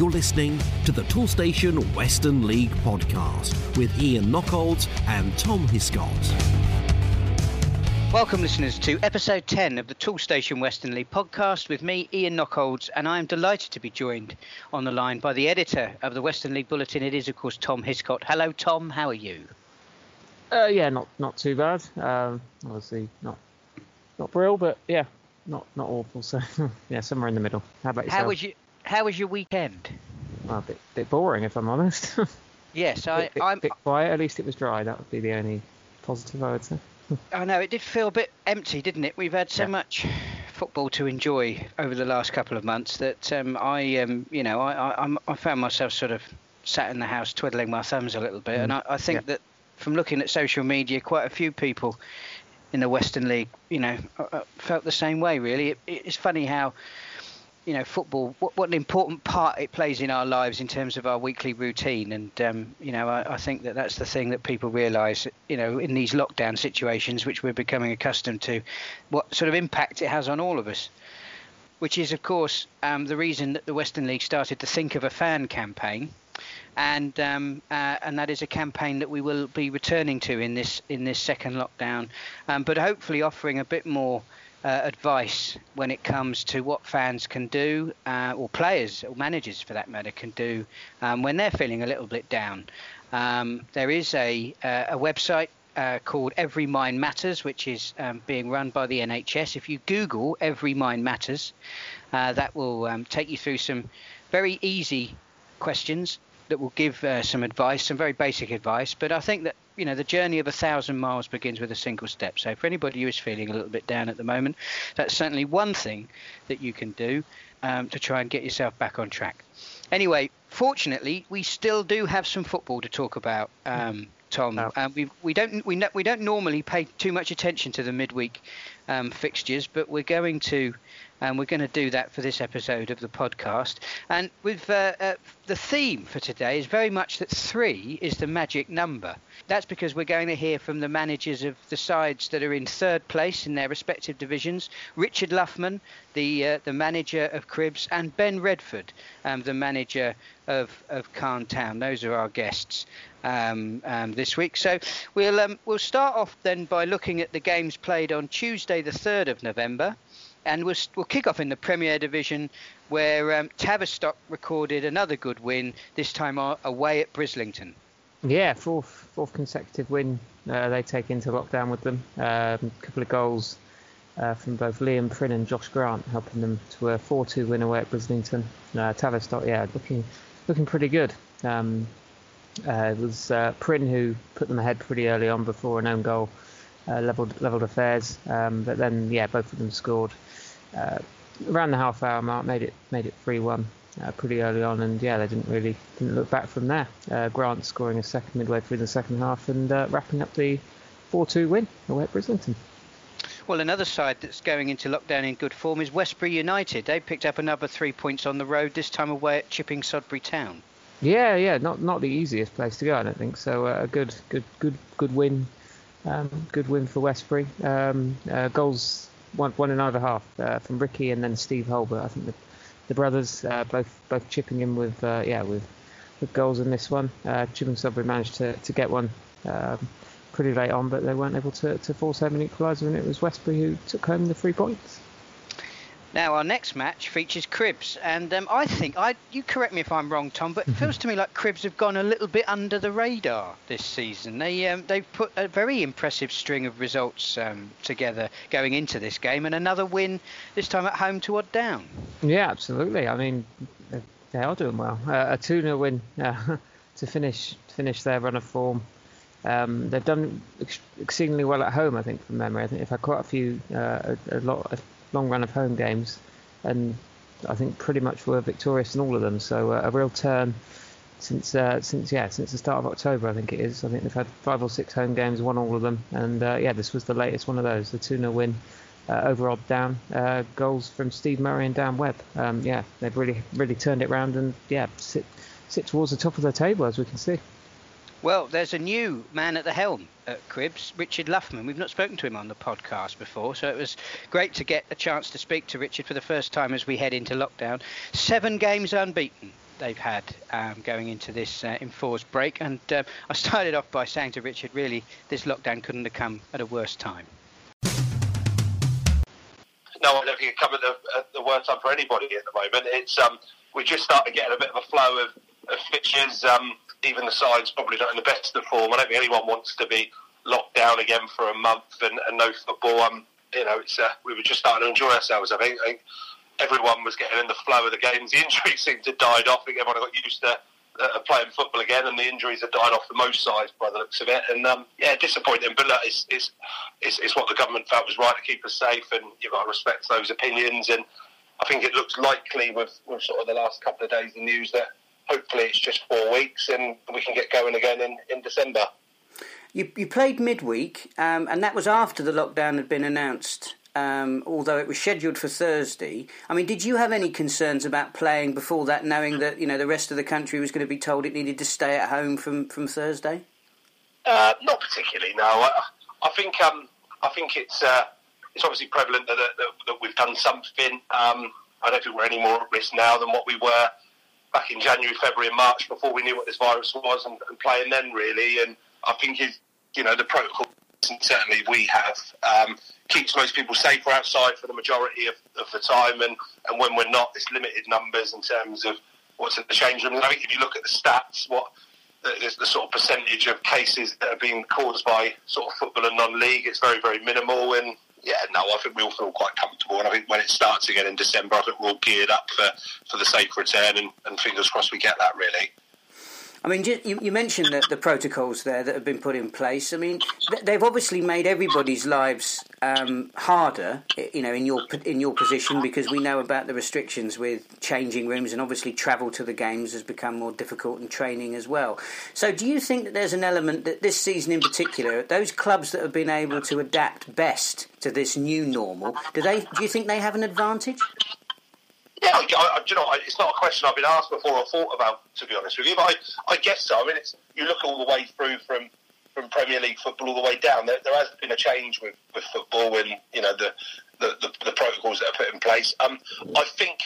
You're listening to the Toolstation Western League podcast with Ian Knockolds and Tom Hiscott. Welcome, listeners, to episode 10 of the Toolstation Western League podcast with me, Ian Knockolds, and I am delighted to be joined on the line by the editor of the Western League Bulletin. It is, of course, Tom Hiscott. Hello, Tom. How are you? Uh, yeah, not not too bad. Um, obviously, not not brill, but yeah, not not awful. So yeah, somewhere in the middle. How about yourself? How was your How was your weekend? Well, a bit bit boring, if I'm honest. yes, I, bit, I'm. bit quiet. At least it was dry. That would be the only positive I would say. I know it did feel a bit empty, didn't it? We've had so Yeah. much football to enjoy over the last couple of months that um, I, um, you know, I, I, I'm- found myself sort of sat in the house twiddling my thumbs a little bit, and I, I think Yeah. that from looking at social media, quite a few people in the Western League, you know, uh, uh, felt the same way. Really, it, it's funny how. You know, football. What, what an important part it plays in our lives in terms of our weekly routine, and um, you know, I, I think that that's the thing that people realise. You know, in these lockdown situations, which we're becoming accustomed to, what sort of impact it has on all of us. Which is, of course, um, the reason that the Western League started to think of a fan campaign, and um, uh, and that is a campaign that we will be returning to in this in this second lockdown, um, but hopefully offering a bit more uh, advice when it comes to what fans can do, uh, or players or managers for that matter can do um, when they're feeling a little bit down. Um, there is a uh, a website uh, called Every Mind Matters, which is um, being run by the NHS. If you Google Every Mind Matters, uh, that will um, take you through some very easy questions that will give uh, some advice, some very basic advice. But I think that you know the journey of a thousand miles begins with a single step. So for anybody who is feeling a little bit down at the moment, that's certainly one thing that you can do um, to try and get yourself back on track. Anyway, fortunately, we still do have some football to talk about. Um, Tom, Oh. um, we we don't we we don't normally pay too much attention to the midweek um, fixtures, but we're going to and we're going to do that for this episode of the podcast. And with uh, uh, the theme for today is very much that three is the magic number. That's because we're going to hear from the managers of the sides that are in third place in their respective divisions. Richard Luffman, the uh, the manager of Cribbs, and Ben Redford, um, the manager of of Calne Town. Those are our guests um, um, this week. So we'll um, we'll start off then by looking at the games played on Tuesday, the third of November, and we'll we'll kick off in the Premier Division, where um, Tavistock recorded another good win. This time away at Brislington. Yeah, fourth fourth consecutive win uh, they take into lockdown with them. A couple of goals uh, from both Liam Prynne and Josh Grant, helping them to a 4-2 win away at Brislington. Uh, Tavistock, yeah, looking looking pretty good. Um, uh, it was uh, Prynne who put them ahead pretty early on before an own goal uh, leveled leveled affairs. Um, but then, yeah, both of them scored uh, around the half hour mark, made it made it 3-1 uh, pretty early on, and yeah, they didn't really didn't look back from there. Uh, Grant scoring a second midway through the second half and uh, wrapping up the 4-2 win away at Brislington. Well, another side that's going into lockdown in good form is Westbury United. They picked up another three points on the road, this time away at Chipping Sodbury Town. Yeah, yeah, not not the easiest place to go, I don't think. So uh, a good, good, good, good win, um, good win for Westbury. Um, uh, goals one half uh, from Ricky and then Steve Holbert. I think the the brothers uh, both both chipping in with uh, yeah with with goals in this one. Uh, Chipping Sodbury managed to, to get one um, pretty late on, but they weren't able to, to force home an equaliser, and it was Westbury who took home the three points. Now, our next match features Cribbs, and um, I think I you correct me if I'm wrong, Tom, but it feels to me like Cribbs have gone a little bit under the radar this season. They um, they've put a very impressive string of results um, together going into this game, and another win this time at home to Odd Down. Yeah, absolutely. I mean, they- are doing well. Uh, a 2 0 win uh, to finish finish their run of form. Um, they've done ex- exceedingly well at home, I think, from memory. I think they've had quite a few, uh, a, a lot, long run of home games, and I think pretty much were victorious in all of them. So uh, a real turn since uh, since yeah since the start of October, I think it is. I think they've had five or six home games, won all of them, and uh, yeah, this was the latest one of those, the 2 0 win uh, over Odd Down. Uh, goals from Steve Murray and Dan Webb. Um, yeah, they've really really turned it round and yeah sit sit towards the top of the table as we can see. Well, there's a new man at the helm at Cribbs, Richard Luffman. We've not spoken to him on the podcast before, so it was great to get a chance to speak to Richard for the first time as we head into lockdown. Seven games unbeaten they've had um, going into this uh, enforced break. And uh, I started off by saying to Richard, really, this lockdown couldn't have come at a worse time. No, I don't think it come at the, at the worst time for anybody at the moment. It's um, we're just starting to get a bit of a flow of, of fixtures. Um, even the sides probably not in the best of form. I don't think anyone wants to be locked down again for a month and, and no football. Um, you know, it's uh, we were just starting to enjoy ourselves. I think. I think everyone was getting in the flow of the games. The injuries seemed to died off. I think everyone got used to uh, playing football again, and the injuries have died off for most sides by the looks of it. And um, yeah, disappointing, but look, it's, it's, it's, it's, what the government felt was right to keep us safe, and you've got to respect those opinions. And I think it looks likely with, with sort of the last couple of days of news that hopefully it's just four weeks and we can get going again in, in December. You, you played midweek, um, and that was after the lockdown had been announced um, although it was scheduled for Thursday. I mean, did you have any concerns about playing before that, knowing that you know the rest of the country was going to be told it needed to stay at home from from Thursday? Uh, not particularly. No, I, I think um, I think it's uh, it's obviously prevalent that, that, that we've done something. Um, I don't think we're any more at risk now than what we were back in January, February, and March before we knew what this virus was and, and playing then really. And I think is you know the protocol certainly we have um, keeps most people safer outside for the majority of, of the time, and, and when we're not, it's limited numbers in terms of what's in the change room. I think if you look at the stats, what the, the sort of percentage of cases that are being caused by sort of football and non-league, it's very very minimal, and yeah, no, I think we all feel quite comfortable. And I think when it starts again in December, I think we're all geared up for, for the safe return, and, and fingers crossed we get that really. I mean, you, mentioned the, the, protocols there that have been put in place. I mean, they've obviously made everybody's lives um, harder, you know, in your in your position because we know about the restrictions with changing rooms and obviously travel to the games has become more difficult and training as well. So, do you think that there's an element that this season in particular, those clubs that have been able to adapt best to this new normal, do they? Do you think they have an advantage? Yeah, I, I, you know, it's not a question I've been asked before or thought about, to be honest with you. But I, I guess so. I mean, it's you look all the way through from from Premier League football all the way down. There, there has been a change with, with football and you know the the, the, the protocols that are put in place. Um, I think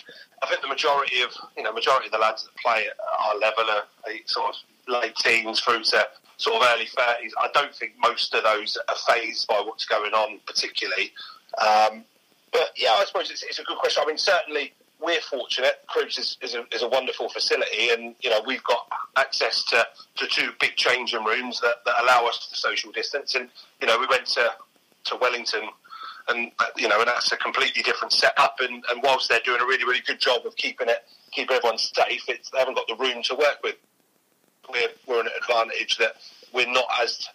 I think the majority of you know majority of the lads that play at our level are, sort of late teens through to sort of early thirties. I don't think most of those are phased by what's going on particularly. Um, but yeah, I suppose it's, it's a good question. I mean, certainly we're fortunate. Cribbs is, is, a, is a wonderful facility, and you know we've got access to, to two big changing rooms that, that allow us to social distance. And you know we went to to Wellington, and you know and that's a completely different setup. And, and whilst they're doing a really really good job of keeping it keeping everyone safe, they haven't got the room to work with. We're we're an advantage that we're not as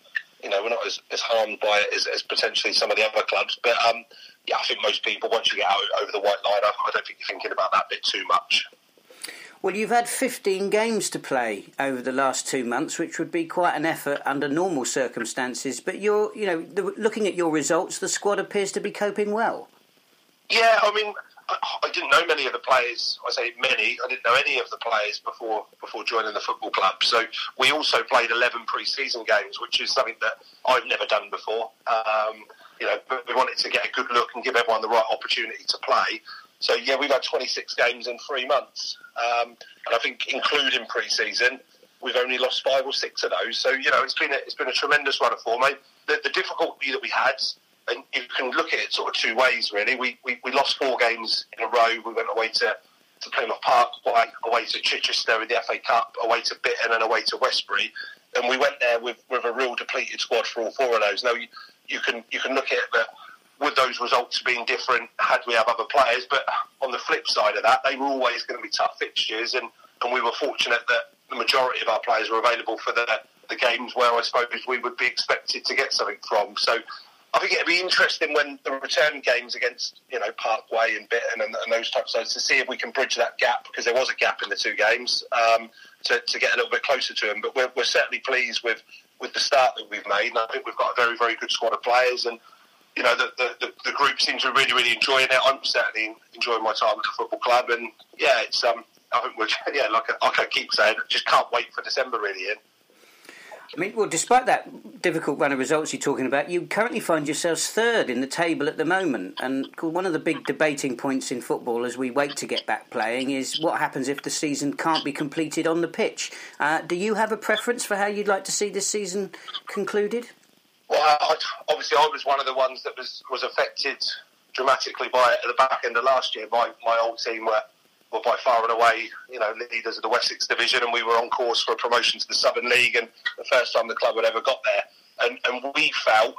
you know we're not as, as harmed by it as, as potentially some of the other clubs, but. um yeah, I think most people, once you get out over the white line, I, I don't think you're thinking about that bit too much. Well, you've had 15 games to play over the last two months, which would be quite an effort under normal circumstances. But you're, you know, the, looking at your results, the squad appears to be coping well. Yeah, I mean, I, I, didn't know many of the players. I say many. I didn't know any of the players before before joining the football club. So we also played 11 pre-season games, which is something that I've never done before. Um, you know, but we wanted to get a good look and give everyone the right opportunity to play. So yeah, we've had 26 games in three months, um, and I think including pre-season, we've only lost five or six of those. So you know, it's been a, it's been a tremendous run of form. The, the difficulty that we had, and you can look at it sort of two ways really. We, we, we lost four games in a row. We went away to to Plymouth Park, away, away to Chichester in the FA Cup, away to Bitton, and away to Westbury. And we went there with, with a real depleted squad for all four of those. Now, you, you can you can look at that would those results have been different had we have other players? But on the flip side of that, they were always going to be tough fixtures, and, and we were fortunate that the majority of our players were available for the, the games where I suppose we would be expected to get something from. So I think it'd be interesting when the return games against you know Parkway and Bitton and, and those types of sides to see if we can bridge that gap because there was a gap in the two games um, to, to get a little bit closer to them. But we're, we're certainly pleased with with the start that we've made. And I think we've got a very, very good squad of players. And, you know, the, the, the, the group seems to be really, really enjoying it. I'm certainly enjoying my time at the football club. And, yeah, it's, um, I think we're, yeah, like, I, like I keep saying, I just can't wait for December, really, Ian. I mean, well, despite that difficult run of results you're talking about, you currently find yourselves third in the table at the moment. And one of the big debating points in football as we wait to get back playing is what happens if the season can't be completed on the pitch. Uh, do you have a preference for how you'd like to see this season concluded? Well, I, obviously, I was one of the ones that was, was affected dramatically by it at the back end of last year. My, my old team were were by far and away, you know, leaders of the Wessex division, and we were on course for a promotion to the Southern League, and the first time the club had ever got there. And, and we felt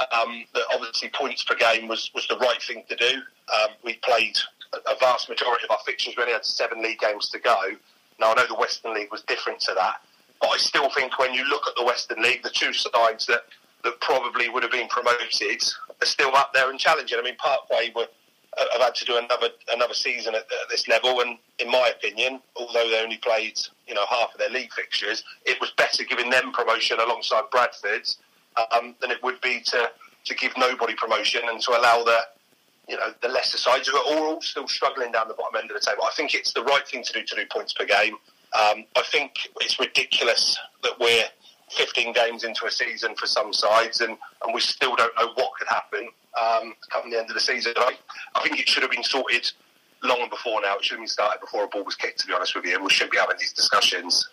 um, that obviously points per game was, was the right thing to do. Um, we played a vast majority of our fixtures. We only had seven league games to go. Now I know the Western League was different to that, but I still think when you look at the Western League, the two sides that that probably would have been promoted are still up there and challenging. I mean, Parkway were have had to do another another season at, this level. And in my opinion, although they only played you know half of their league fixtures, it was better giving them promotion alongside Bradford's um, than it would be to to give nobody promotion and to allow the you know the lesser sides who are all still struggling down the bottom end of the table. I think it's the right thing to do to do points per game. Um, I think it's ridiculous that we're 15 games into a season for some sides and, and we still don't know what could happen um, come the end of the season. I, I think it should have been sorted long before now. It should have been started before a ball was kicked, to be honest with you, and we should be having these discussions.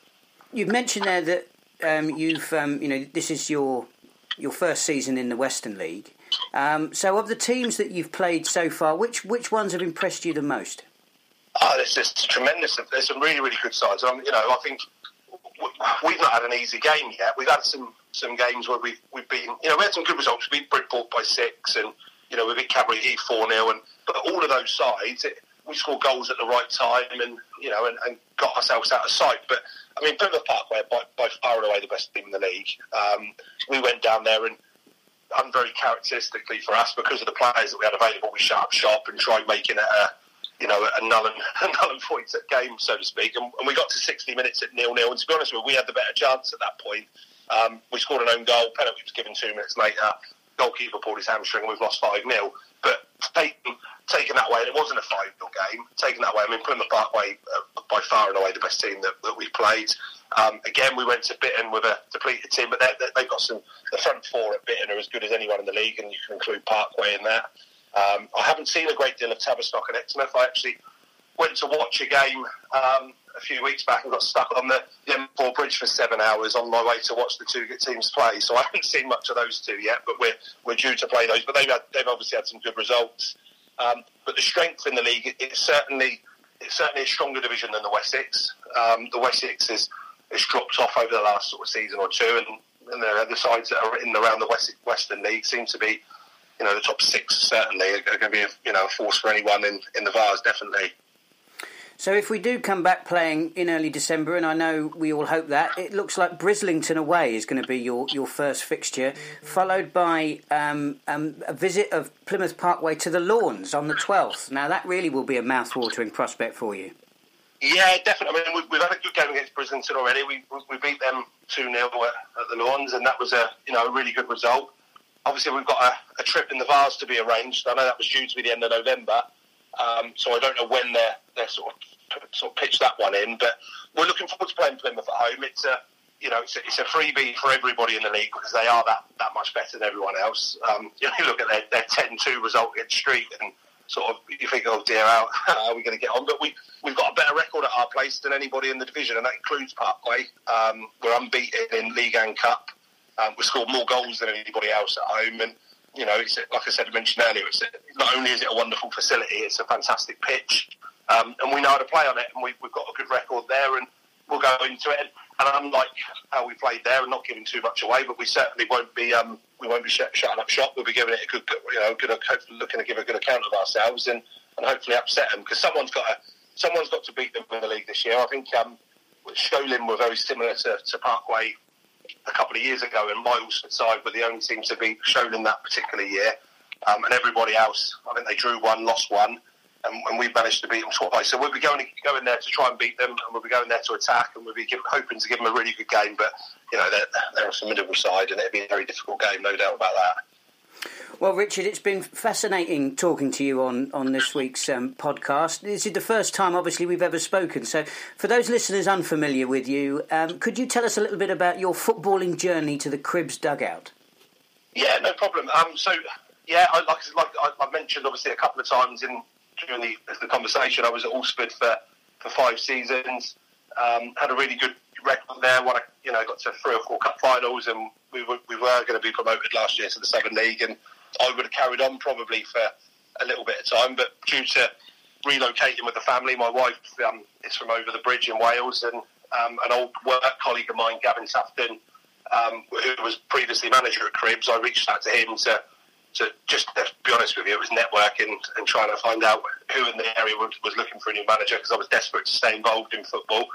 You've mentioned there that um, you've, um, you know, this is your your first season in the Western League. Um, so, of the teams that you've played so far, which which ones have impressed you the most? Oh, there's just tremendous. There's some really, really good sides. Um, you know, I think we've not had an easy game yet. We've had some some games where we've we've been, you know, we had some good results. We beat Bridport by six, and you know, we beat Heath four 0 and but all of those sides, it, we scored goals at the right time, and you know, and, and, got ourselves out of sight. But I mean, Plymouth Parkway by, by far and away the best team in the league. Um, we went down there and. And very characteristically for us, because of the players that we had available, we shut up shop and tried making it a, you know, a null and, a null and void game, so to speak. And, and, we got to 60 minutes at nil nil. And to be honest with you, we had the better chance at that point. Um, we scored an own goal, penalty was given two minutes later. Goalkeeper pulled his hamstring, and we've lost 5 0. But taking, taking that way, and it wasn't a 5 0 game, taking that way, I mean, Plymouth Parkway, uh, by far and away the best team that, that we've played. Um, again, we went to Bitton with a depleted team, but they have got some. The front four at Bitton are as good as anyone in the league, and you can include Parkway in that. Um, I haven't seen a great deal of Tavistock and Exmouth. I actually went to watch a game um, a few weeks back and got stuck on the, the M4 bridge for seven hours on my way to watch the two teams play. So I haven't seen much of those two yet, but we're we're due to play those. But they've had, they've obviously had some good results. Um, but the strength in the league, it's certainly it's certainly a stronger division than the Wessex. Um, the Wessex is has dropped off over the last sort of season or two, and, and the other sides that are in around the West, Western League seem to be you know, the top six certainly are going to be, a, you know, a force for anyone in, in the Vase definitely. So if we do come back playing in early December, and I know we all hope that, it looks like Brislington away is going to be your, your first fixture, followed by um, um, a visit of Plymouth Parkway to the Lawns on the 12th. Now that really will be a mouth-watering prospect for you. Yeah, definitely. I mean, we've, we've had a good game against Brislington already. We, we beat them 2 0 at, at the Lawns, and that was a you know a really good result obviously we've got a, a, trip in the Vase to be arranged. I know that was due to be the end of November, um, so I don't know when they're they're sort of sort of pitch that one in. But we're looking forward to playing Plymouth at home. It's a you know it's a, it's a freebie for everybody in the league because they are that, that much better than everyone else. Um, you, know, you look at their, their 10-2 result against Street and sort of you think, oh dear, how, how are we going to get on? But we we've got a better record at our place than anybody in the division, and that includes Parkway. Um, we're unbeaten in League and Cup. Um, we scored more goals than anybody else at home, and you know, it's like I said, I mentioned earlier, it's not only is it a wonderful facility, it's a fantastic pitch, um, and we know how to play on it, and we, have got a good record there, and we'll go into it. And unlike how we played there, and not giving too much away, but we certainly won't be um, we won't be sh- shutting up shop. We'll be giving it a good, you know, good, hopefully looking to give a good account of ourselves, and, and hopefully upset them because someone's got to someone's got to beat them in the league this year. I think um, Sholing were very similar to, to Parkway a couple of years ago, and my Miles side were the only team to be shown in that particular year. Um, and everybody else, I think they drew one, lost one, and, and we managed to beat them twice. So we'll be going going there to try and beat them, and we'll be going there to attack, and we'll be give, hoping to give them a really good game. But you know they're, they're a formidable side, and it'll be a very difficult game, no doubt about that. Well, Richard, it's been fascinating talking to you on, on this week's um, podcast. This is the first time, obviously, we've ever spoken. So, for those listeners unfamiliar with you, um, could you tell us a little bit about your footballing journey to the Cribbs dugout? Yeah, no problem. Um, so, yeah, I, like, like I, mentioned, obviously, a couple of times in during the, the conversation, I was at Alresford for, for five seasons. Um, had a really good record there. Won, you know, got to three or four cup finals, and we were, we were going to be promoted last year to the Southern League. And I would have carried on probably for a little bit of time, but due to relocating with the family, my wife um, is from over the bridge in Wales, and um, an old work colleague of mine, Gavin Safton, um, who was previously manager at Cribbs, I reached out to him to, to just to be honest with you, it was networking and trying to find out who in the area was, was looking for a new manager because I was desperate to stay involved in football.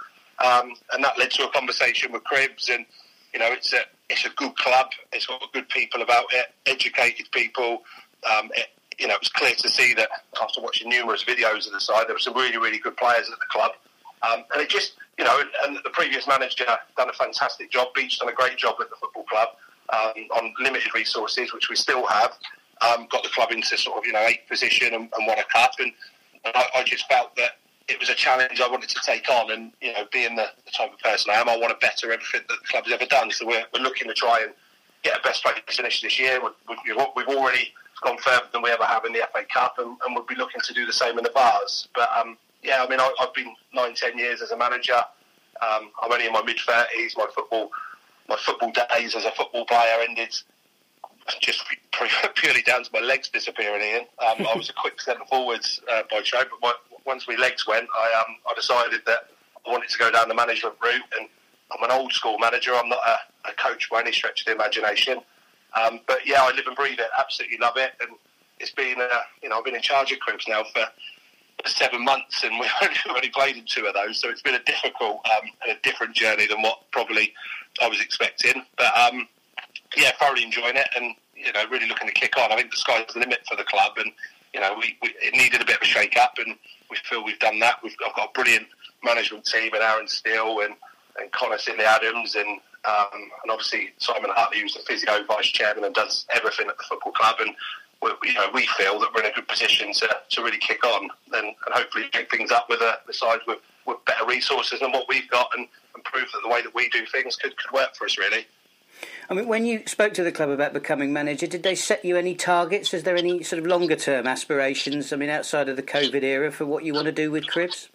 Um, and that led to a conversation with Cribbs, and you know, it's a it's a good club. It's got good people about it, educated people. Um, it, you know, it was clear to see that after watching numerous videos of the side, there were some really, really good players at the club. Um, and it just, you know, and the previous manager done a fantastic job. Beach done a great job at the football club um, on limited resources, which we still have. Um, got the club into sort of, you know, eighth position and, and won a cup. And, and I, I just felt that it was a challenge I wanted to take on, and you know, being the, the, type of person I am, I want to better everything that the club's ever done. So we're, we're looking to try and get a best place finish this year. We've, we've already gone further than we ever have in the FA Cup, and, and we'll be looking to do the same in the Vase. But um, yeah, I mean, I, have been nine, ten years as a manager. Um, I'm only in my mid thirties. My football, my football days as a football player ended just purely down to my legs disappearing. Ian, um, I was a quick centre forwards uh, by trade, but my, once my legs went, I um, I decided that I wanted to go down the management route, and I'm an old school manager. I'm not a, a coach by any stretch of the imagination. Um, but yeah, I live and breathe it. Absolutely love it, and it's been uh, you know I've been in charge of Cribbs now for seven months, and we've only, only played in two of those, so it's been a difficult um, and a different journey than what probably I was expecting. But um, yeah, thoroughly enjoying it, and you know really looking to kick on. I think the sky's the limit for the club, and you know we, we it needed a bit of a shake up, and we feel we've done that. We've I've got a brilliant management team and Aaron Steele and, and Connor Sidley Adams and um, and obviously Simon Hartley, who's the physio vice chairman and does everything at the football club. And we, you know, we feel that we're in a good position to, to really kick on and, and hopefully pick things up with a, the sides with, with better resources than what we've got and, and prove that the way that we do things could, could work for us, really. I mean, when you spoke to the club about becoming manager, did they set you any targets? Is there any sort of longer term aspirations? I mean, outside of the COVID era, for what you want to do with Cribbs?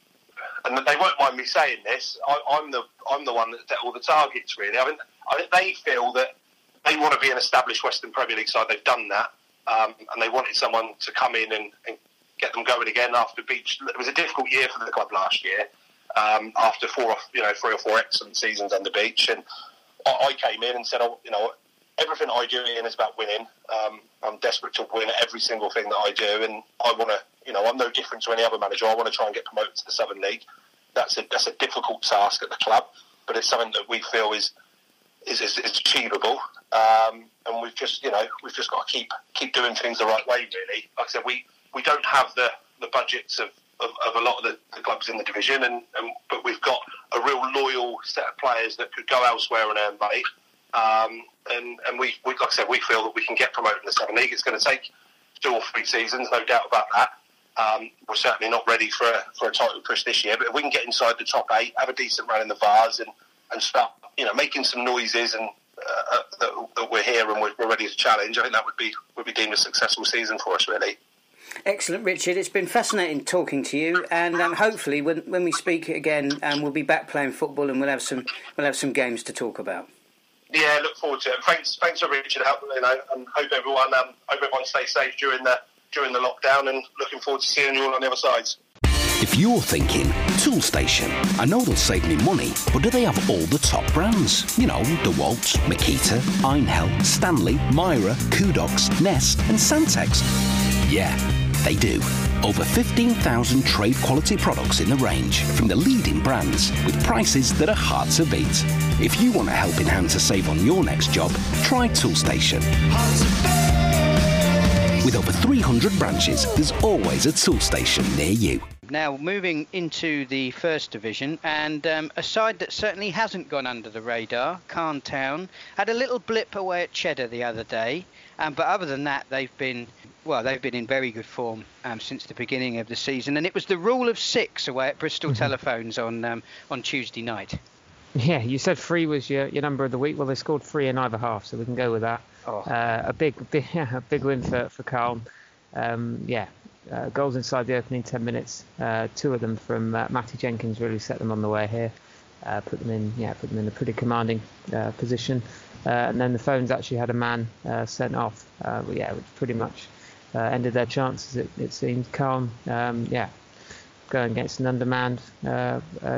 And they won't mind me saying this. I, am the I'm the one that set all the targets. Really, I mean, I think they feel that they want to be an established Western Premier League side. They've done that, um, and they wanted someone to come in and, and, get them going again after Beach. It was a difficult year for the club last year. Um, after four, you know, three or four excellent seasons under Beach, and I, came in and said, oh, you know, everything I do in is about winning. Um, I'm desperate to win every single thing that I do, and I want to, you know, I'm no different to any other manager. I want to try and get promoted to the Southern League. That's a that's a difficult task at the club, but it's something that we feel is is, is, is achievable. Um, and we've just, you know, we've just got to keep keep doing things the right way. Really, like I said, we, we don't have the, the budgets of, of, of a lot of the, the, clubs in the division, and, and but we've got a real loyal set of players that could go elsewhere and earn money. Um, and and we, we, like I said, we feel that we can get promoted in the Southern League. It's going to take two or three seasons, no doubt about that. Um, we're certainly not ready for a, for a title push this year, but if we can get inside the top eight, have a decent run in the Vase, and, and start, you know, making some noises and uh, uh that, that, we're here and we're, we're ready to challenge, I think that would be would be deemed a successful season for us, really. Excellent, Richard. It's been fascinating talking to you, and um, hopefully, when when we speak again, um, we'll be back playing football, and we'll have some we'll have some games to talk about. Yeah, look forward to it. Thanks, thanks for Richard. You know, and hope everyone um, hope everyone stays safe during the during the lockdown, and looking forward to seeing you all on the other sides. If you're thinking, Toolstation, I know they'll save me money, but do they have all the top brands? You know, DeWalt, Makita, Einhell, Stanley, Mira, Kudox, Nest, and Santex. Yeah, they do. Over 15,000 trade quality products in the range from the leading brands with prices that are hard to beat. If you want a helping hand to save on your next job, try Toolstation. With over 300 branches, there's always a Toolstation near you. Now, moving into the first division, and um, a side that certainly hasn't gone under the radar, Calne Town, had a little blip away at Cheddar the other day. Um, but other than that, they've been well, they've been in very good form um, since the beginning of the season, and it was the rule of six away at Bristol mm-hmm. Telephones on um, on Tuesday night. Yeah, you said three was your, your number of the week. Well, they scored three in either half, so we can go with that. Oh. Uh, a big, big, yeah, a big win for for Calne. Um, yeah, uh, goals inside the opening 10 minutes. Uh, two of them from uh, Matty Jenkins really set them on the way here. Uh, put them in, yeah, put them in a pretty commanding uh, position. Uh, and then the phones actually had a man sent off, yeah, which pretty much ended their chances. It, it seemed calm, um, yeah, going against an undermanned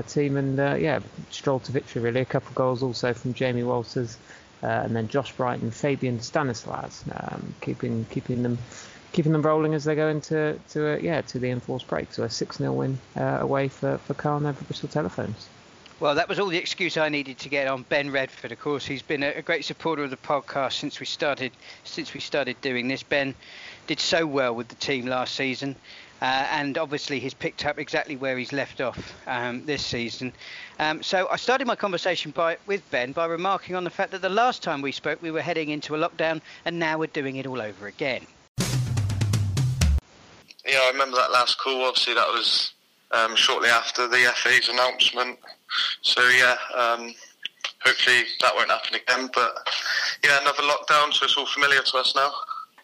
team, and yeah, stroll to victory really. A couple goals also from Jamie Walters, and then Josh Brighton, Fabian Stanislas, um, keeping keeping them keeping them rolling as they go into to a, yeah to the enforced break. So a six 0 win uh, away for for Calne over Bristol Telephones. Well, that was all the excuse I needed to get on Ben Redford. Of course, he's been a, great supporter of the podcast since we started since we started doing this. Ben did so well with the team last season. Uh, and obviously he's picked up exactly where he's left off um, this season. Um, so I started my conversation by, with Ben by remarking on the fact that the last time we spoke we were heading into a lockdown and now we're doing it all over again yeah, I remember that last call. Obviously, that was um, shortly after the FA's announcement. So yeah, um, hopefully that won't happen again. But yeah, another lockdown, so it's all familiar to us now.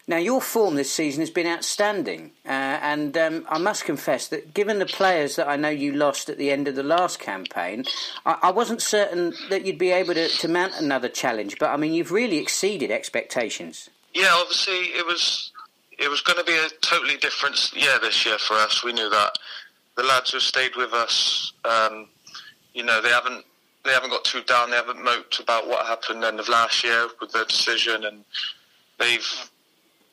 Now, your form this season has been outstanding, uh, and um, I must confess that given the players that I know you lost at the end of the last campaign, I, I wasn't certain that you'd be able to, to mount another challenge. But I mean, you've really exceeded expectations. Yeah, obviously it was it was going to be a totally different year this year for us. We knew that. The lads who stayed with us, um, you know, they haven't they haven't got too down. They haven't moped about what happened end of last year with the decision, and they've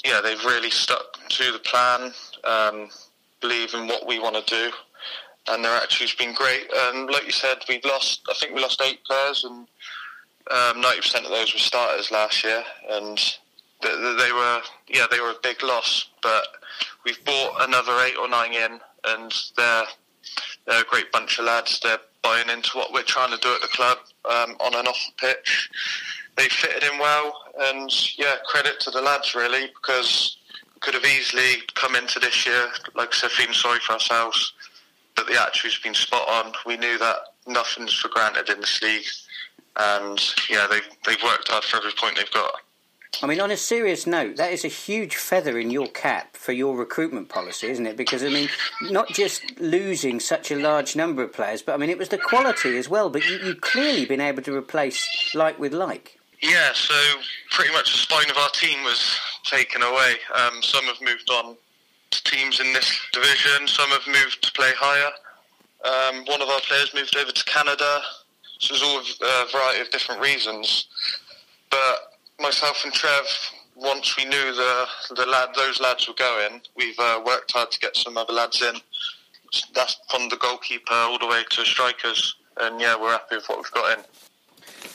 yeah they've really stuck to the plan, um, believe in what we want to do, and their attitude's been great. And like you said, we've lost. I think we lost eight players, and um, ninety um, percent of those were starters last year, and they were yeah they were a big loss, but we've bought another eight or nine in, and they're they're a great bunch of lads. They're buying into what we're trying to do at the club um, on and off the pitch. They fitted in well, and yeah, credit to the lads really because we could have easily come into this year, like I said, feeling sorry for ourselves. But the attitude's been spot on. We knew that nothing's for granted in this league, and yeah, they've they've worked hard for every point they've got. I mean, on a serious note, that is a huge feather in your cap for your recruitment policy, isn't it? Because, I mean, not just losing such a large number of players, but, I mean, it was the quality as well. But you, you've clearly been able to replace like with like. Yeah, so pretty much the spine of our team was taken away. Um, some have moved on to teams in this division, some have moved to play higher. Um, one of our players moved over to Canada. So there's all a variety of different reasons. But myself and Trev, once we knew the the lad those lads were going, we've uh, worked hard to get some other lads in. That's from the goalkeeper all the way to strikers, and yeah, we're happy with what we've got in.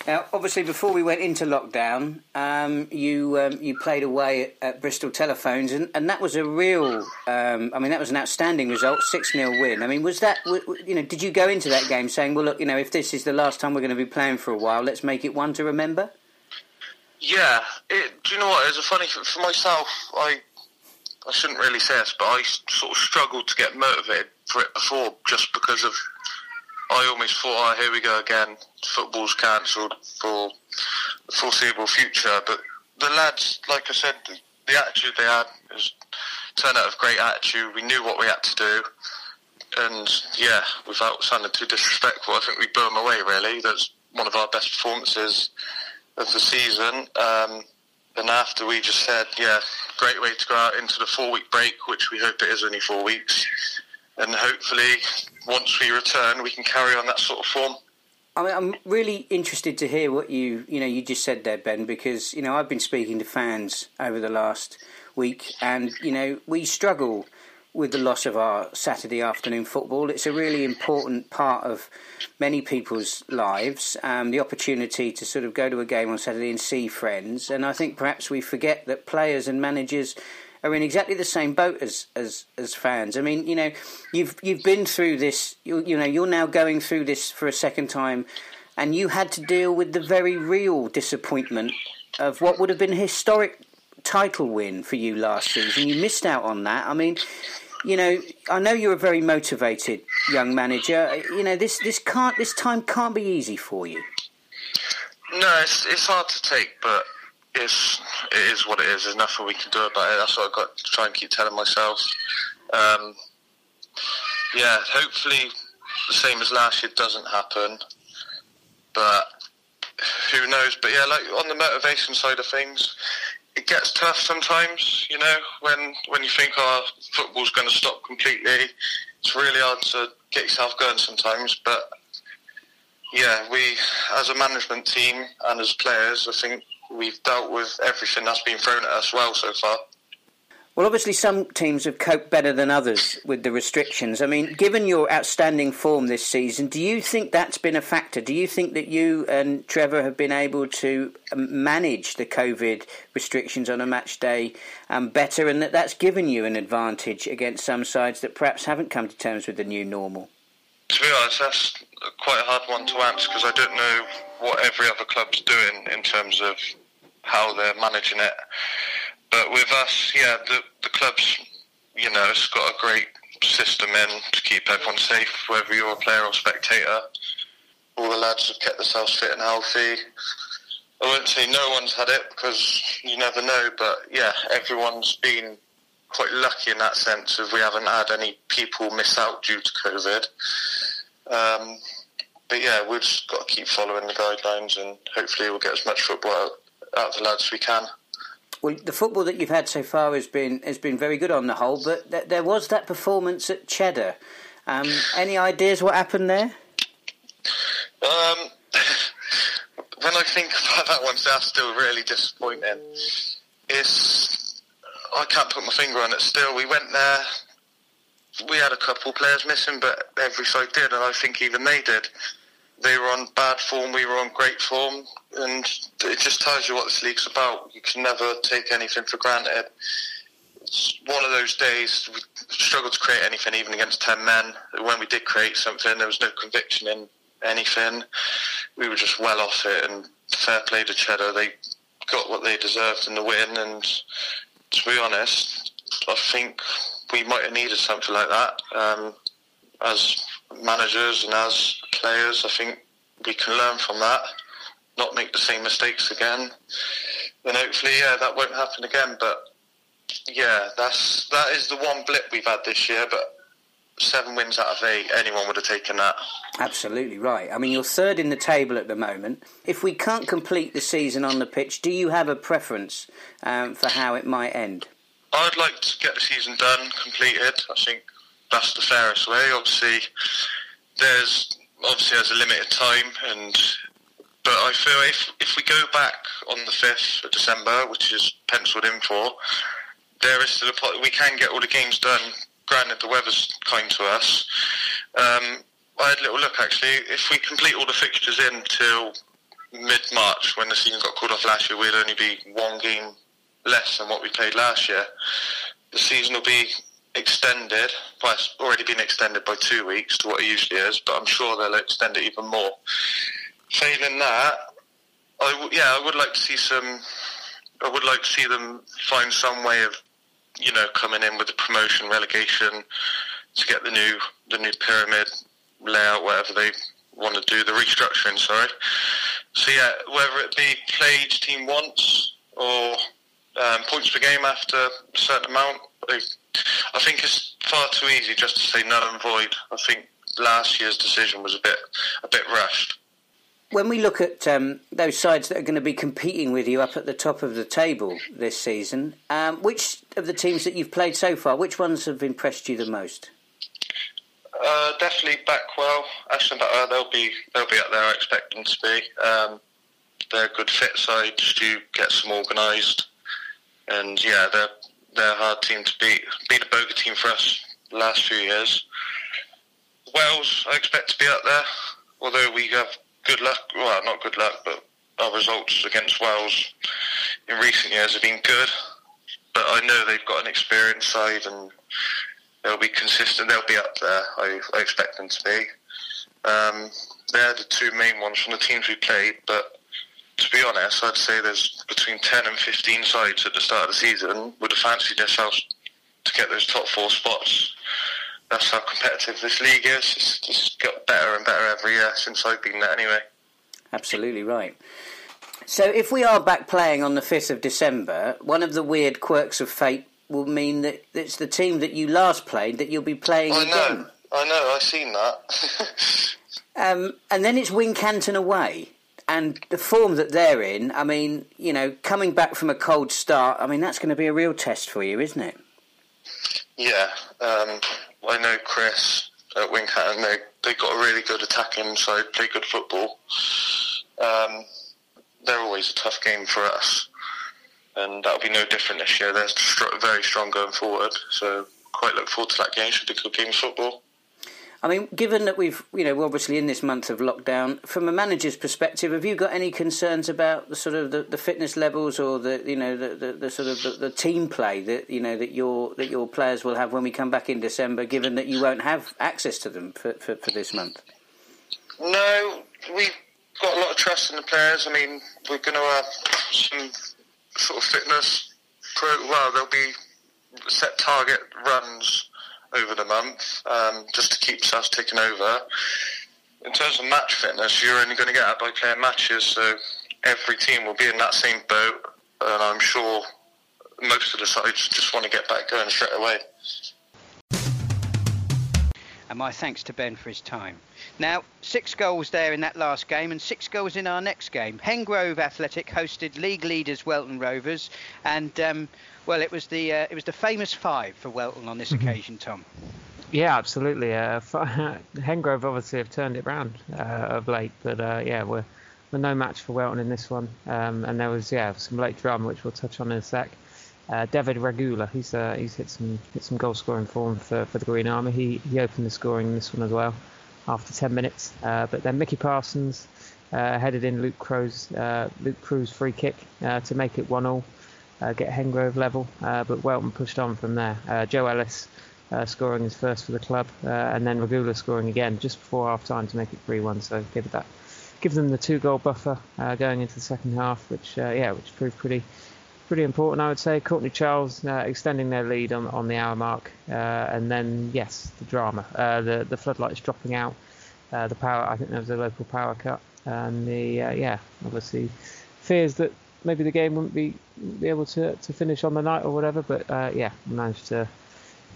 Now, obviously, before we went into lockdown, um, you um, you played away at, at, Bristol Telephones, and, and that was a real. Um, I mean, that was an outstanding result, six 0 win. I mean, was that you know? Did you go into that game saying, "Well, look, you know, if this is the last time we're going to be playing for a while, let's make it one to remember"? Yeah, it, do you know what? It's a funny for myself. I I shouldn't really say this, but I sort of struggled to get motivated for it before, just because of I almost thought, oh, here we go again. Football's cancelled for the foreseeable future. But the lads, like I said, the, the attitude they had was turned out of great attitude. We knew what we had to do. And yeah, without sounding too disrespectful, I think we blew them away, really. That's one of our best performances of the season. Um, and after we just said, yeah, great way to go out into the four week break, which we hope it is only four weeks. And hopefully, once we return, we can carry on that sort of form. I mean, I'm really interested to hear what you you know you just said there, Ben, because you know I've been speaking to fans over the last week, and you know we struggle with the loss of our Saturday afternoon football. It's a really important part of many people's lives, um, the opportunity to sort of go to a game on Saturday and see friends. And I think perhaps we forget that players and managers are in exactly the same boat as, as, as fans. I mean, you know, you've you've been through this. You, you know, you're now going through this for a second time, and you had to deal with the very real disappointment of what would have been a historic title win for you last season. You missed out on that. I mean, you know, I know you're a very motivated young manager. You know, this this can't this time can't be easy for you. No, it's it's hard to take, but it's it is what it is. There's nothing we can do about it. That's what I've got to try and keep telling myself. Um, yeah, hopefully the same as last year doesn't happen, but who knows? But yeah, like on the motivation side of things, it gets tough sometimes. You know, when when you think, oh, football's going to stop completely, it's really hard to get yourself going sometimes. But yeah, we as a management team and as players, I think we've dealt with everything that's been thrown at us well so far. Well, obviously, some teams have coped better than others with the restrictions. I mean, given your outstanding form this season, do you think that's been a factor? Do you think that you and Trevor have been able to um, manage the COVID restrictions on a match day um, better and that that's given you an advantage against some sides that perhaps haven't come to terms with the new normal? To be honest, that's quite a hard one to answer because I don't know what every other club's doing in terms of how they're managing it. But with us, yeah, the, the club's, you know, it's got a great system in to keep everyone safe, whether you're a player or spectator. All the lads have kept themselves fit and healthy. I won't say no one's had it because you never know, but yeah, everyone's been quite lucky in that sense of we haven't had any people miss out due to COVID. Um, but yeah, we've just got to keep following the guidelines and hopefully we'll get as much football out, out of the lads as we can. Well, the football that you've had so far has been has been very good on the whole, but th- there was that performance at Cheddar. Um, any ideas what happened there? Um, when I think about that one, that's still really disappointing. It's I can't put my finger on it. Still, we went there. We had a couple players missing, but every side did, and I think even they did they were on bad form, we were on great form, and it just tells you what this league's about. You can never take anything for granted. It's one of those days we struggled to create anything, even against ten men. When we did create something, there was no conviction in anything. We were just well off it, and fair play to Cheddar. They got what they deserved in the win, and to be honest, I think we might have needed something like that. Um, as managers and as players, I think we can learn from that, not make the same mistakes again. and hopefully, yeah, that won't happen again. But yeah, that's that is the one blip we've had this year. But seven wins out of eight, anyone would have taken that. Absolutely right. I mean, you're third in the table at the moment. If we can't complete the season on the pitch, do you have a preference um, for how it might end? I'd like to get the season done, completed. I think that's the fairest way. Obviously, there's obviously there's a limited time, and but I feel if if we go back on the fifth of December, which is penciled in for, there is still a we can get all the games done. Granted, the weather's kind to us. Um, I had a little look actually. If we complete all the fixtures in till mid March, when the season got called off last year, we'd only be one game less than what we played last year. The season will be extended. Well, it's already been extended by two weeks to what it usually is, but I'm sure they'll extend it even more. Failing that, I w- yeah, I would like to see some. I would like to see them find some way of, you know, coming in with the promotion relegation to get the new the new pyramid layout, whatever they want to do, the restructuring. Sorry. So yeah, whether it be play each team once or um, points per game after a certain amount, I think it's far too easy just to say null and void. I think last year's decision was a bit a bit rushed. When we look at um, those sides that are going to be competing with you up at the top of the table this season, um, which of the teams that you've played so far, which ones have impressed you the most? Uh, definitely Backwell, Ashton Butler. They'll be they'll be up there. I expect them to be. Um, they're a good fit side. Stu gets them organised, and yeah, they're they're a hard team to beat. Beat a bogey team for us last few years. Wells, I expect to be up there, although we have good luck. Well, not good luck, but our results against Wells in recent years have been good. But I know they've got an experienced side and they'll be consistent. They'll be up there. I, I expect them to be. Um, they're the two main ones from the teams we played, but to be honest, I'd say there's between 10 and 15 sides at the start of the season would have fancied themselves to get those top four spots. That's how competitive this league is. It's just got better and better every year since I've been there anyway. Absolutely right. So, if we are back playing on the 5th of December, one of the weird quirks of fate will mean that it's the team that you last played that you'll be playing I know. I know, I've seen that. Um, and then it's Wincanton away. And the form that they're in, I mean, you know, coming back from a cold start, I mean, that's going to be a real test for you, isn't it? yeah, um, I know Chris at Wincanton, they, they got a really good attacking side, play good football. Um, they're always a tough game for us. And that'll be no different this year. They're very strong going forward. So quite look forward to that game. Should be a good game of football. I mean, given that we've, you know, we're obviously in this month of lockdown, from a manager's perspective, have you got any concerns about the sort of the, the fitness levels or the, you know, the, the, the sort of the, the team play that you know that your that your players will have when we come back in December, given that you won't have access to them for, for, for this month? No, we've got a lot of trust in the players. I mean, we're going to have some sort of fitness. Well, there'll be set target runs over the month um, just to keep us ticking over. In terms of match fitness, you're only going to get that by playing matches, so every team will be in that same boat, and I'm sure most of the sides just want to get back going straight away. And my thanks to Ben for his time. Now, six goals there in that last game, and six goals in our next game. Hengrove Athletic hosted league leaders Welton Rovers, and um, well, it was the uh, it was the famous five for Welton on this occasion, Tom. Yeah, absolutely. Uh, Hengrove obviously have turned it round uh, of late, but uh, yeah, we're, we're no match for Welton in this one. Um, and there was yeah some late drama which we'll touch on in a sec. Uh, David Regula, he's uh, he's hit some hit some goal scoring form for, for the Green Army. He he opened the scoring in this one as well after 10 minutes. Uh, but then Mickey Parsons uh, headed in Luke Crow's uh, Luke Crew's free kick uh, to make it one all, get Hengrove level. Uh, but Welton pushed on from there. Joe Ellis scoring his first for the club, and then Regula scoring again just before half time to make it 3-1. So give that give them the two goal buffer going into the second half, which yeah, which proved pretty pretty important, I would say. Courtney Charles uh, extending their lead on, on the hour mark, uh, and then yes, the drama, uh, the the floodlights dropping out, uh, the power. I think there was a local power cut, and the uh, yeah, obviously fears that maybe the game wouldn't be be able to, to finish on the night or whatever. But uh, yeah, managed to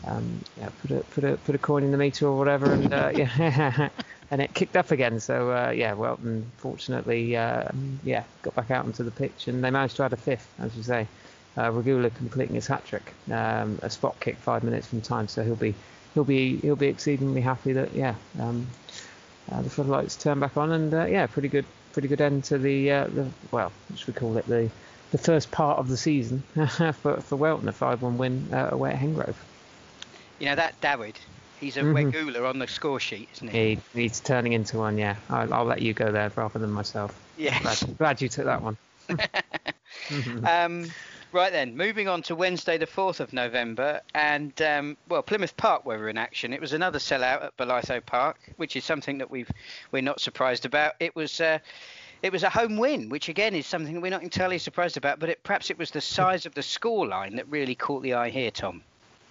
um, yeah put a put a put a coin in the meter or whatever, and yeah. and it kicked up again. So uh, yeah, well, fortunately, uh, yeah, got back out onto the pitch, and they managed to add a fifth, as you say. Uh, Regula completing his hat trick, um, a spot kick five minutes from time, so he'll be he'll be he'll be exceedingly happy that yeah, um, uh, the floodlights turn back on, and uh, yeah, pretty good pretty good end to the uh, the well, what should we call it the the first part of the season for for Welton, a five-one win uh, away at Hengrove. You know that David, He's a Mhm. regular on the score sheet, isn't he? He, he's turning into one, yeah. I'll, I'll let you go there rather than myself. Yes. Glad, glad you took that one. Um, right then, moving on to Wednesday, the 4th of November, and um, well, Plymouth Parkway were in action. It was another sellout at Bolitho Park, which is something that we've we're not surprised about. It was. Uh, it was a home win, which again is something we're not entirely surprised about, but it, perhaps it was the size of the scoreline that really caught the eye here, Tom.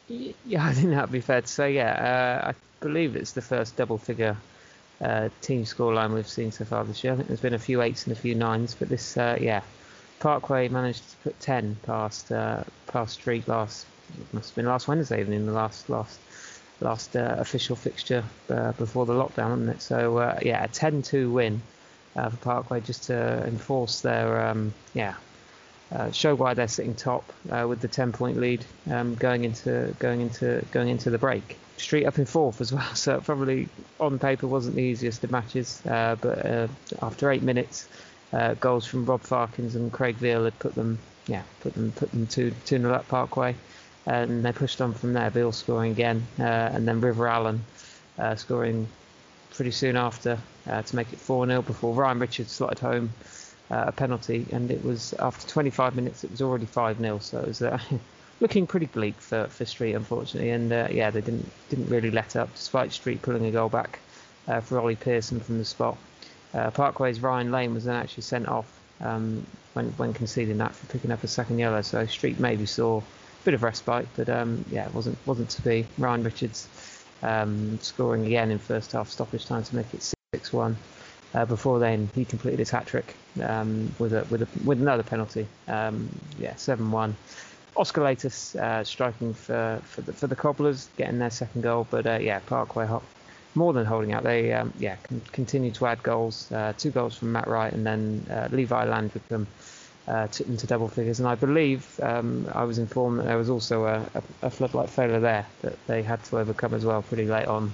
Yeah, I think that'd be fair to say. Yeah, uh, I believe it's the first double-figure uh, team scoreline we've seen so far this year. I think there's been a few eights and a few nines, but this, uh, yeah, Parkway managed to put ten past uh, past Street last. Must have been last Wednesday, even in the last last last uh, official fixture uh, before the lockdown, wasn't it? So uh, yeah, a 10-2 win uh, for Parkway just to enforce their um, yeah uh, show why they're sitting top uh, with the 10 point lead um, going into going into going into the break. Street up in fourth as well, so probably on paper wasn't the easiest of matches, but after eight minutes, uh, goals from Rob Farkins and Craig Veal had put them yeah put them put them two two nil up Parkway, and they pushed on from there. Veal scoring again, uh, and then River Allen uh, scoring pretty soon after uh, to make it 4 0 before Ryan Richards slotted home uh, a penalty, and it was after 25 minutes it was already 5 0. So it was uh, looking pretty bleak for, for Street, unfortunately. And yeah, they didn't didn't really let up, despite Street pulling a goal back for Ollie Pearson from the spot. Uh, Parkway's Ryan Lane was then actually sent off um, when when conceding that for picking up a second yellow. So Street maybe saw a bit of respite, but um, yeah, it wasn't wasn't to be. Ryan Richards um, scoring again in first half stoppage time to make it 6-1. Uh, before then, he completed his hat trick um, with a with a with another penalty. Um, yeah, 7-1. Oscar Latus uh, striking for for the, for the Cobblers, getting their second goal. But uh, yeah, Parkway hot, more than holding out. They um, yeah continue to add goals. Uh, two goals from Matt Wright and then uh, Levi uh, took them to double figures. And I believe um, I was informed that there was also a, a, a, floodlight failure there that they had to overcome as well pretty late on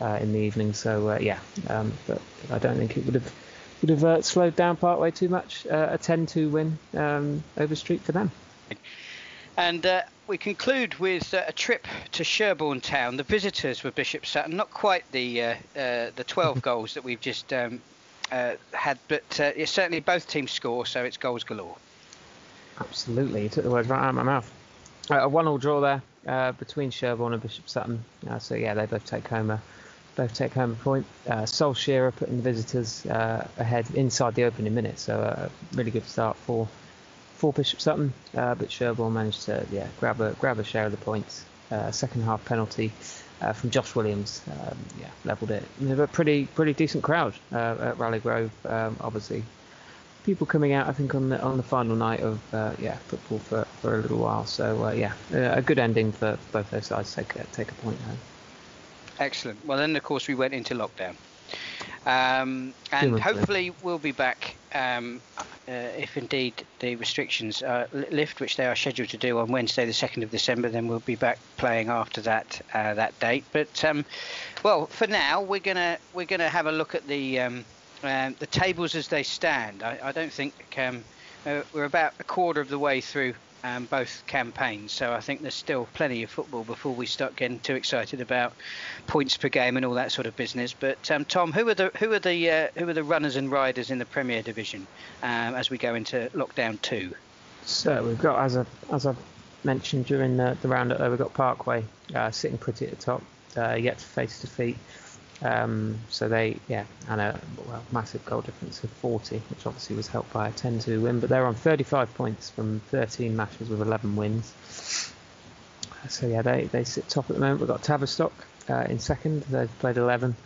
uh, in the evening. So uh, yeah, um, but I don't think it would have would have uh, slowed down Parkway too much. Uh, a 10-2 win um, over Street for them. And uh, we conclude with uh, a trip to Sherborne Town. The visitors were Bishop Sutton, not quite the uh, uh the 12 goals that we've just um, uh, had, but uh, certainly both teams score, so it's goals galore. Absolutely, you took the words right out of my mouth. a one-all draw there between Sherborne and Bishop Sutton. so yeah, they both take home a both take home a point. Uh, Sol Shearer putting the visitors ahead inside the opening minute, so a really good start for for Bishop Sutton, uh, but Sherborne managed to yeah grab a grab a share of the points. Uh, second half penalty uh, from Josh Williams, um, yeah, levelled it. They a pretty pretty decent crowd uh, at Raleigh Grove. Um, obviously, people coming out. I think on the on the final night of uh, yeah football for, for a little while. So uh, yeah, a good ending for both those sides. Take take a point home. Excellent. Well, then of course we went into lockdown. Um, and hopefully we'll be back um, uh, if indeed the restrictions uh, lift, which they are scheduled to do on Wednesday, the 2nd of December. Then we'll be back playing after that uh, that date. But um, well, for now we're gonna we're gonna have a look at the um, uh, the tables as they stand. I, I don't think um, uh, we're about a quarter of the way through um, both campaigns. So I think there's still plenty of football before we start getting too excited about points per game and all that sort of business. But um, Tom, who are the who are the uh, who are the runners and riders in the Premier Division um, as we go into lockdown two? So we've got as a as I mentioned during the, the roundup, there we've got Parkway uh, sitting pretty at the top, uh, yet to face defeat. Um, so they, yeah, and a well, massive goal difference of 40, which obviously was helped by a 10-2 win. But they're on 35 points from 13 matches with 11 wins. So yeah, they, they sit top at the moment. We've got Tavistock uh, in second. They've played 11,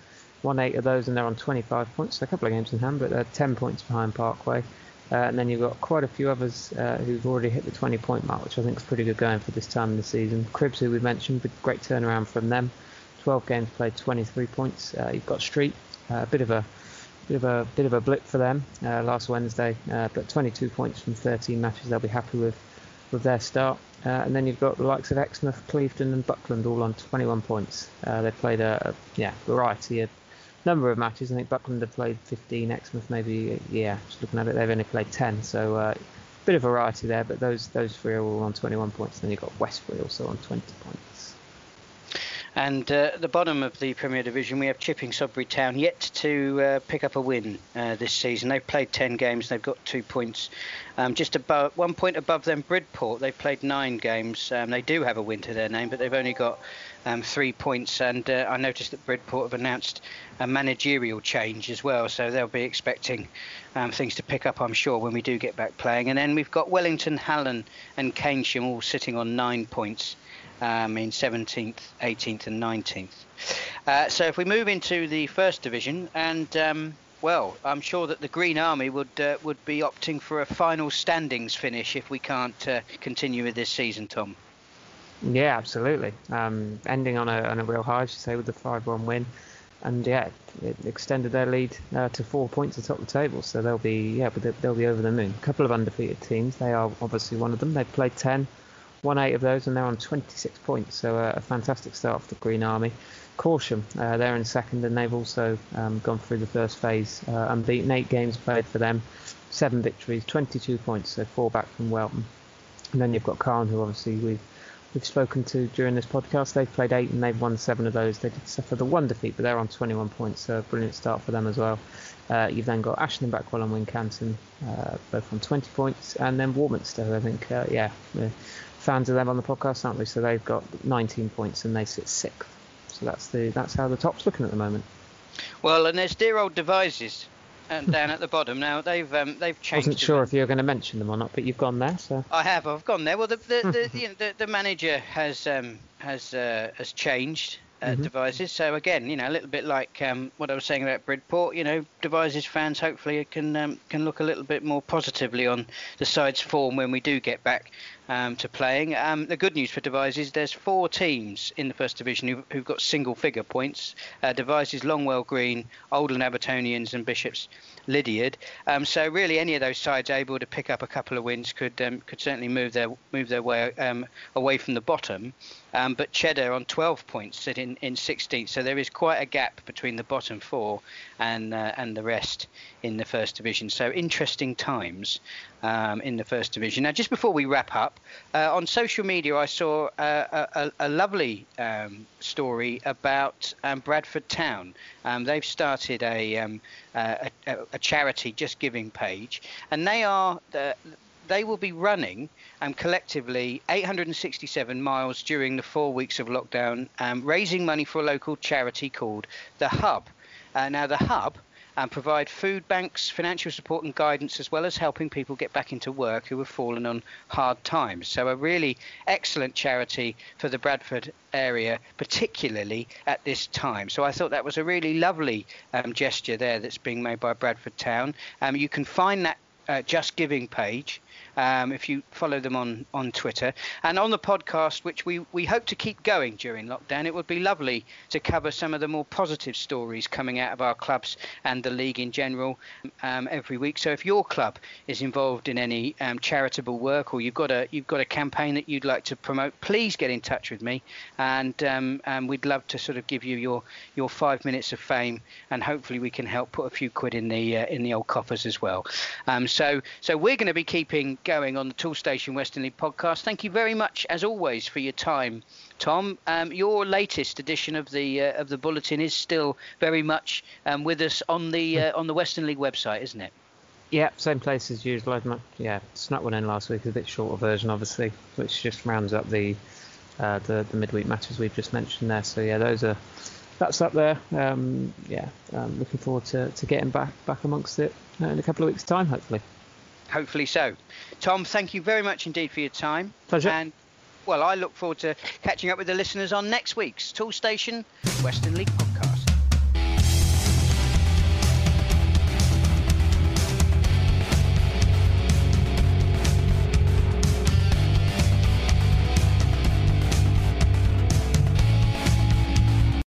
won eight of those, and they're on 25 points. So a couple of games in hand, but they're 10 points behind Parkway. Uh, and then you've got quite a few others uh, who've already hit the 20 point mark, which I think is pretty good going for this time of the season. Cribbs, who we mentioned, great turnaround from them. 12 games played, 23 points. Uh, you've got Street, uh, a bit of a bit of a bit of a blip for them uh, last Wednesday, uh, but 22 points from 13 matches. They'll be happy with with their start. Uh, and then you've got the likes of Exmouth, Clevedon, and Buckland all on 21 points. Uh, they've played a, a, yeah variety of number of matches. I think Buckland have played 15, Exmouth maybe yeah. Just looking at it, they've only played 10. So a bit of variety there, but those those three are all on 21 points. And then you've got Westbury also on 20 points. And uh, at the bottom of the Premier Division, we have Chipping Sodbury Town yet to uh, pick up a win uh, this season. They've played 10 games, they've got two points. Um, just above one point above them, Bridport. They've played nine games. Um, they do have a win to their name, but they've only got um, three points. And uh, I noticed that Bridport have announced a managerial change as well, so they'll be expecting um, things to pick up, I'm sure, when we do get back playing. And then we've got Wellington, Hallen, and Keynsham all sitting on nine points um, in 17th, 18th, and 19th. Uh, so if we move into the first division, and um, well, I'm sure that the Green Army would uh, would be opting for a final standings finish if we can't uh, continue with this season, Tom. Yeah, absolutely. Um, ending on a, on a real high, I should say, with the 5-1 win. And yeah, it extended their lead uh, to four points atop the table. So they'll be yeah, but they'll be over the moon. A couple of undefeated teams. They are obviously one of them. They've played ten won eight of those, and they're on 26 points. So uh, a fantastic start for the Green Army. Corsham, uh, they're in second, and they've also um, gone through the first phase uh, unbeaten. Eight games played for them, seven victories, 22 points, so four back from Welton. And then you've got Calne, who obviously we've we've spoken to during this podcast. They've played eight and they've won seven of those. They did suffer the one defeat, but they're on 21 points, so a brilliant start for them as well. Uh, you've then got Ashton Backwell and Wincanton, uh, both on 20 points, and then Warminster, I think, uh, yeah, fans of them on the podcast, aren't we? So they've got 19 points and they sit sixth. So that's the that's how the top's looking at the moment. Well, and there's dear old Devizes and down at the bottom. Now they've um, they've I changed. wasn't the- sure if you were going to mention them or not, but you've gone there, so I have. I've gone there. Well, the the, the, you know, the, the manager has um, has uh, has changed uh, Mhm. Devizes. So again, you know, a little bit like um, what I was saying about Bridport. You know, Devizes fans hopefully can um, can look a little bit more positively on the side's form when we do get back um, to playing. Um, the good news for Devizes, there's four teams in the first division who've, who've got single figure points. Uh, Longwell Green, Oldland Abertonians, and Bishops Lydiard. Um, so really, any of those sides able to pick up a couple of wins could um, could certainly move their move their way um, away from the bottom. Um, but Cheddar on 12 points sit in, in 16th, so there is quite a gap between the bottom four and uh, and the rest in the first division. So interesting times in the first division. Now, just before we wrap up, uh, on social media, I saw uh, a, a, a lovely um, story about um, Bradford Town. Um, they've started a, um, uh, a, a charity just giving page, and they are the, they will be running um, collectively 867 miles during the four weeks of lockdown, um, raising money for a local charity called the Hub. Uh, now, the Hub and provide food banks, financial support and guidance, as well as helping people get back into work who have fallen on hard times. So, a really excellent charity for the Bradford area, particularly at this time. So, I thought that was a really lovely um, gesture there that's being made by Bradford Town. Um, you can find that uh, Just Giving page um, if you follow them on, on Twitter. And on the podcast, which we, we hope to keep going during lockdown, it would be lovely to cover some of the more positive stories coming out of our clubs and the league in general um, every week. So if your club is involved in any um, charitable work or you've got a you've got a campaign that you'd like to promote, please get in touch with me, and um, and we'd love to sort of give you your your five minutes of fame, and hopefully we can help put a few quid in the uh, in the old coffers as well. Um, so so we're going to be keeping going on the Toolstation Western League podcast. Thank you very much, as always, for your time, Tom. Um, your latest edition of the uh, of the bulletin is still very much um, with us on the uh, on the Western League website, isn't it? yeah, same place as usual. Yeah, snuck one in last week, a bit shorter version, obviously, which just rounds up the uh, the, the midweek matches we've just mentioned there. So yeah, those are that's up there. Um, yeah, um, looking forward to, to getting back back amongst it uh, in a couple of weeks' time, hopefully. Hopefully so. Tom, thank you very much indeed for your time. Pleasure. And well, I look forward to catching up with the listeners on next week's Tool Station Western League podcast.